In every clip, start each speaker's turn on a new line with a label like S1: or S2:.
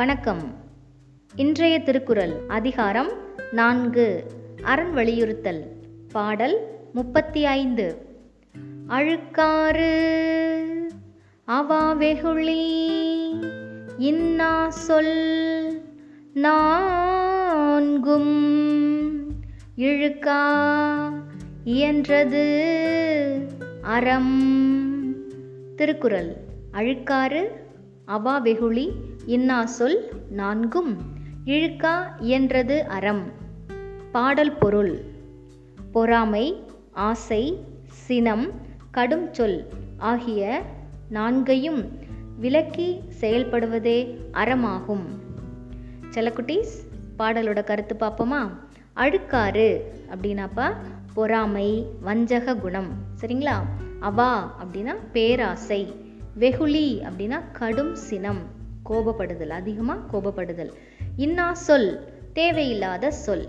S1: வணக்கம். இன்றைய திருக்குறள் அதிகாரம் நான்கு. அரண் வலியுறுத்தல். பாடல் முப்பத்தி ஐந்து. அழுக்காறு. அவா வெகுளி இன்னா சொல் நான்கும். இழுக்கா. இயன்றது. அறம். திருக்குறள். அழுக்காறு அவா வெகுளி இன்னா சொல் நான்கும் இழுக்கா இயன்றது அறம். பாடல் பொருள். பொறாமை ஆசை சினம் கடும் சொல் ஆகிய நான்கையும் விலக்கி செயல்படுவதே அறமாகும். செல்லக்குட்டீஸ் பாடலோட கருத்து பார்ப்போமா அழுக்காறு அப்படின்னாப்பா பொறாமை வஞ்சக குணம். சரிங்களா? அவா அப்படின்னா பேராசை. வெகுளி அப்படின்னா கடும் சினம் கோபப்படுதல் அதிகமாக கோபப்படுதல். இன்னா சொல் தேவையில்லாத சொல்.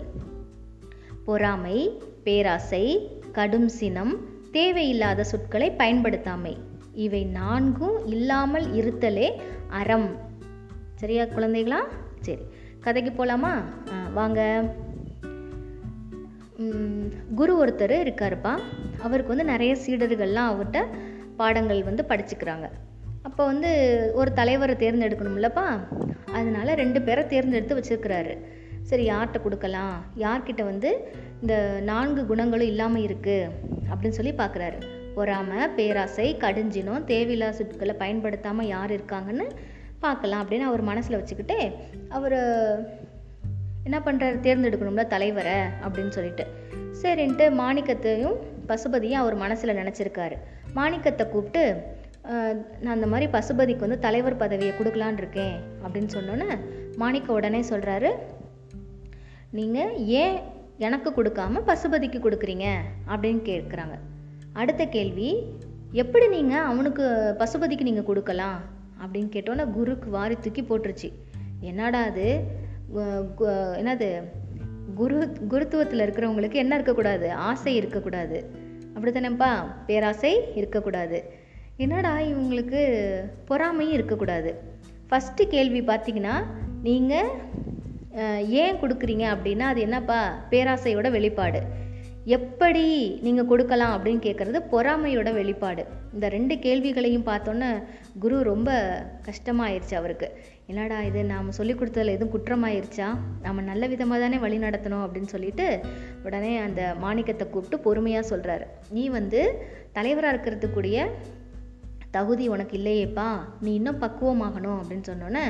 S1: பொறாமை பேராசை கடும் சினம் தேவையில்லாத சொற்களை பயன்படுத்தாமை. இவை நான்கும் இல்லாமல் இருத்தலே அறம். சரியா குழந்தைகளா? சரி. கதைக்கு போகலாமா வாங்க. குரு ஒருத்தர் இருக்காருப்பா. அவருக்கு வந்து நிறைய சீடர்கள்லாம் அவர்கிட்ட பாடங்கள் வந்து படிச்சுக்கிறாங்க. அப்போ வந்து ஒரு தலைவரை தேர்ந்தெடுக்கணும்லப்பா? அதனால ரெண்டு பேரை தேர்ந்தெடுத்து வச்சுருக்கிறாரு. சரி யார்கிட்ட கொடுக்கலாம்? யார்கிட்ட வந்து இந்த நான்கு குணங்களும் இல்லாமல் இருக்குது அப்படின்னு சொல்லி பார்க்குறாரு பொறாமை பேராசை கடுஞ்சினம் தேவையில்லா சொற்களை பயன்படுத்தாமல் யார் இருக்காங்கன்னு பார்க்கலாம் அப்படின்னு அவர் மனசில் வச்சுக்கிட்டே அவர் என்ன பண்ணுறாரு தேர்ந்தெடுக்கணும்ல தலைவரை அப்படின்னு சொல்லிட்டு. சரின்ட்டு மாணிக்கத்தையும் பசுபதியும் அவர் மனசில் நினச்சிருக்காரு. மாணிக்கத்தை கூப்பிட்டு நான் அந்த மாதிரி பசுபதிக்கு வந்து தலைவர் பதவியை கொடுக்கலான் இருக்கேன் அப்படின்னு சொன்னோன்னே மாணிக்க உடனே சொல்கிறாரு நீங்கள் ஏன் எனக்கு கொடுக்காம பசுபதிக்கு கொடுக்குறீங்க? அப்படின்னு கேட்குறாங்க. அடுத்த கேள்வி எப்படி நீங்கள் அவனுக்கு பசுபதிக்கு நீங்கள் கொடுக்கலாம்? அப்படின்னு கேட்டோன்னே குருக்கு வாரி தூக்கி போட்டுருச்சு. என்னடா அது? என்னது? குரு குருத்துவத்தில் இருக்கிறவங்களுக்கு என்ன இருக்கக்கூடாது? ஆசை இருக்கக்கூடாது. அப்படி தானேப்பா பேராசை இருக்கக்கூடாது. என்னடா இவங்களுக்கு பொறாமையும் இருக்கக்கூடாது? ஃபஸ்ட்டு கேள்வி பார்த்தீங்கன்னா நீங்கள் ஏன் கொடுக்குறீங்க அப்படின்னா அது என்னப்பா? பேராசையோட வெளிப்பாடு. எப்படி நீங்கள் கொடுக்கலாம் அப்படின்னு கேட்குறது பொறாமையோட வெளிப்பாடு. இந்த ரெண்டு கேள்விகளையும் பார்த்தோன்னே குரு ரொம்ப கஷ்டமாயிருச்சு அவருக்கு. என்னடா இது நாம் சொல்லி கொடுத்ததில் எதுவும் குற்றமாயிருச்சா? நாம் நல்ல விதமாக தானே வழி நடத்தணும் அப்படின்னு சொல்லிட்டு உடனே அந்த மாணிக்கத்தை கூப்பிட்டு பொறுமையாக சொல்கிறாரு நீ வந்து தலைவராக இருக்கிறதுக்குரிய தகுதி உனக்கு இல்லையேப்பா நீ இன்னும் பக்குவமாகணும் அப்படின்னு சொன்னோன்னே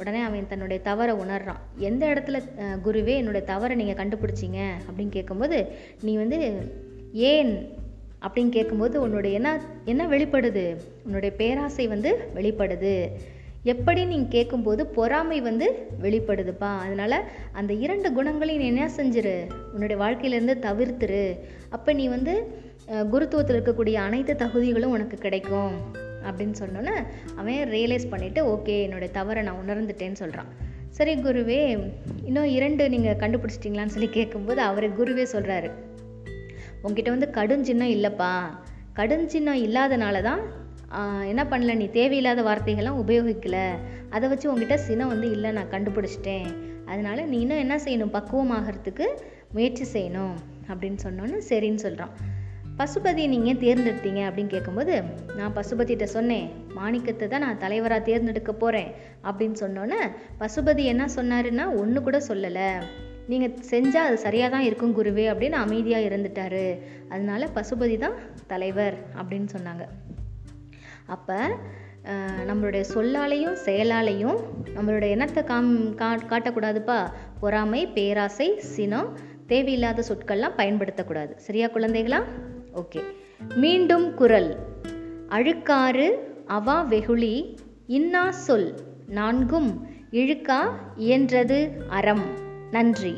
S1: உடனே அவன் தன்னுடைய தவறை உணர்றான். எந்த இடத்துல குருவே என்னுடைய தவறை நீங்கள் கண்டுபிடிச்சிங்க? அப்படின்னு கேட்கும்போது நீ வந்து ஏன் அப்படின்னு கேட்கும்போது உன்னுடைய என்ன என்ன வெளிப்படுது? உன்னுடைய பேராசை வந்து வெளிப்படுது. எப்படி நீங்கள் கேட்கும்போது பொறாமை வந்து வெளிப்படுதுப்பா. அதனால் அந்த இரண்டு குணங்களையும் நீ என்ன செஞ்சிரு? உன்னுடைய வாழ்க்கையிலேருந்து தவிர்த்துரு. அப்போ நீ வந்து குருத்துவத்தில் இருக்கக்கூடிய அனைத்து தகுதிகளும் உனக்கு கிடைக்கும். அப்படின்னு சொன்னோன்னே அவன் ரியலைஸ் பண்ணிவிட்டு ஓகே என்னுடைய தவறை நான் உணர்ந்துட்டேன்னு சொல்கிறான் சரி குருவே இன்னும் இரண்டு நீங்கள் கண்டுபிடிச்சிட்டிங்களான்னு சொல்லி கேட்கும்போது அவர் குருவே சொல்கிறாரு உங்ககிட்ட வந்து கடுஞ்சின்னம் இல்லைப்பா. கடுஞ்சின்னம் இல்லாதனால தான் என்ன பண்ணல? நீ தேவையில்லாத வார்த்தைகள்லாம் உபயோகிக்கலை. அதை வச்சு உங்ககிட்ட சினம் வந்து இல்லை நான் கண்டுபிடிச்சிட்டேன். அதனால் நீ இன்னும் என்ன செய்யணும்? பக்குவமாகறதுக்கு முயற்சி செய்யணும் அப்படின்னு சொன்னோன்னு சரின்னு சொல்கிறான் பசுபதியை நீங்கள் தேர்ந்தெடுத்தீங்க அப்படின்னு கேட்கும்போது நான் பசுபதிகிட்ட சொன்னேன் மாணிக்கத்தை தான் நான் தலைவராக தேர்ந்தெடுக்க போகிறேன் அப்படின்னு சொன்னோன்னே பசுபதி என்ன சொன்னாருன்னா ஒன்று கூட சொல்லலை. நீங்கள் செஞ்சால் அது சரியாக தான் இருக்கும் குருவே அப்படின்னு அமைதியாக இருந்துட்டாரு அதனால பசுபதி தான் தலைவர் அப்படின்னு சொன்னாங்க. அப்போ நம்மளுடைய சொல்லாலையும் செயலாலையும் நம்மளுடைய எண்ணத்தை காம் கா காட்டக்கூடாதுப்பா. பொறாமை பேராசை சினம் தேவையில்லாத சொற்கள்லாம் பயன்படுத்தக்கூடாது. சரியா குழந்தைகளா? ஓகே. மீண்டும் குரல். அழுக்காறு அவா வெகுளி இன்னா சொல். நான்கும் இழுக்கா இயன்றது அறம். நன்றி.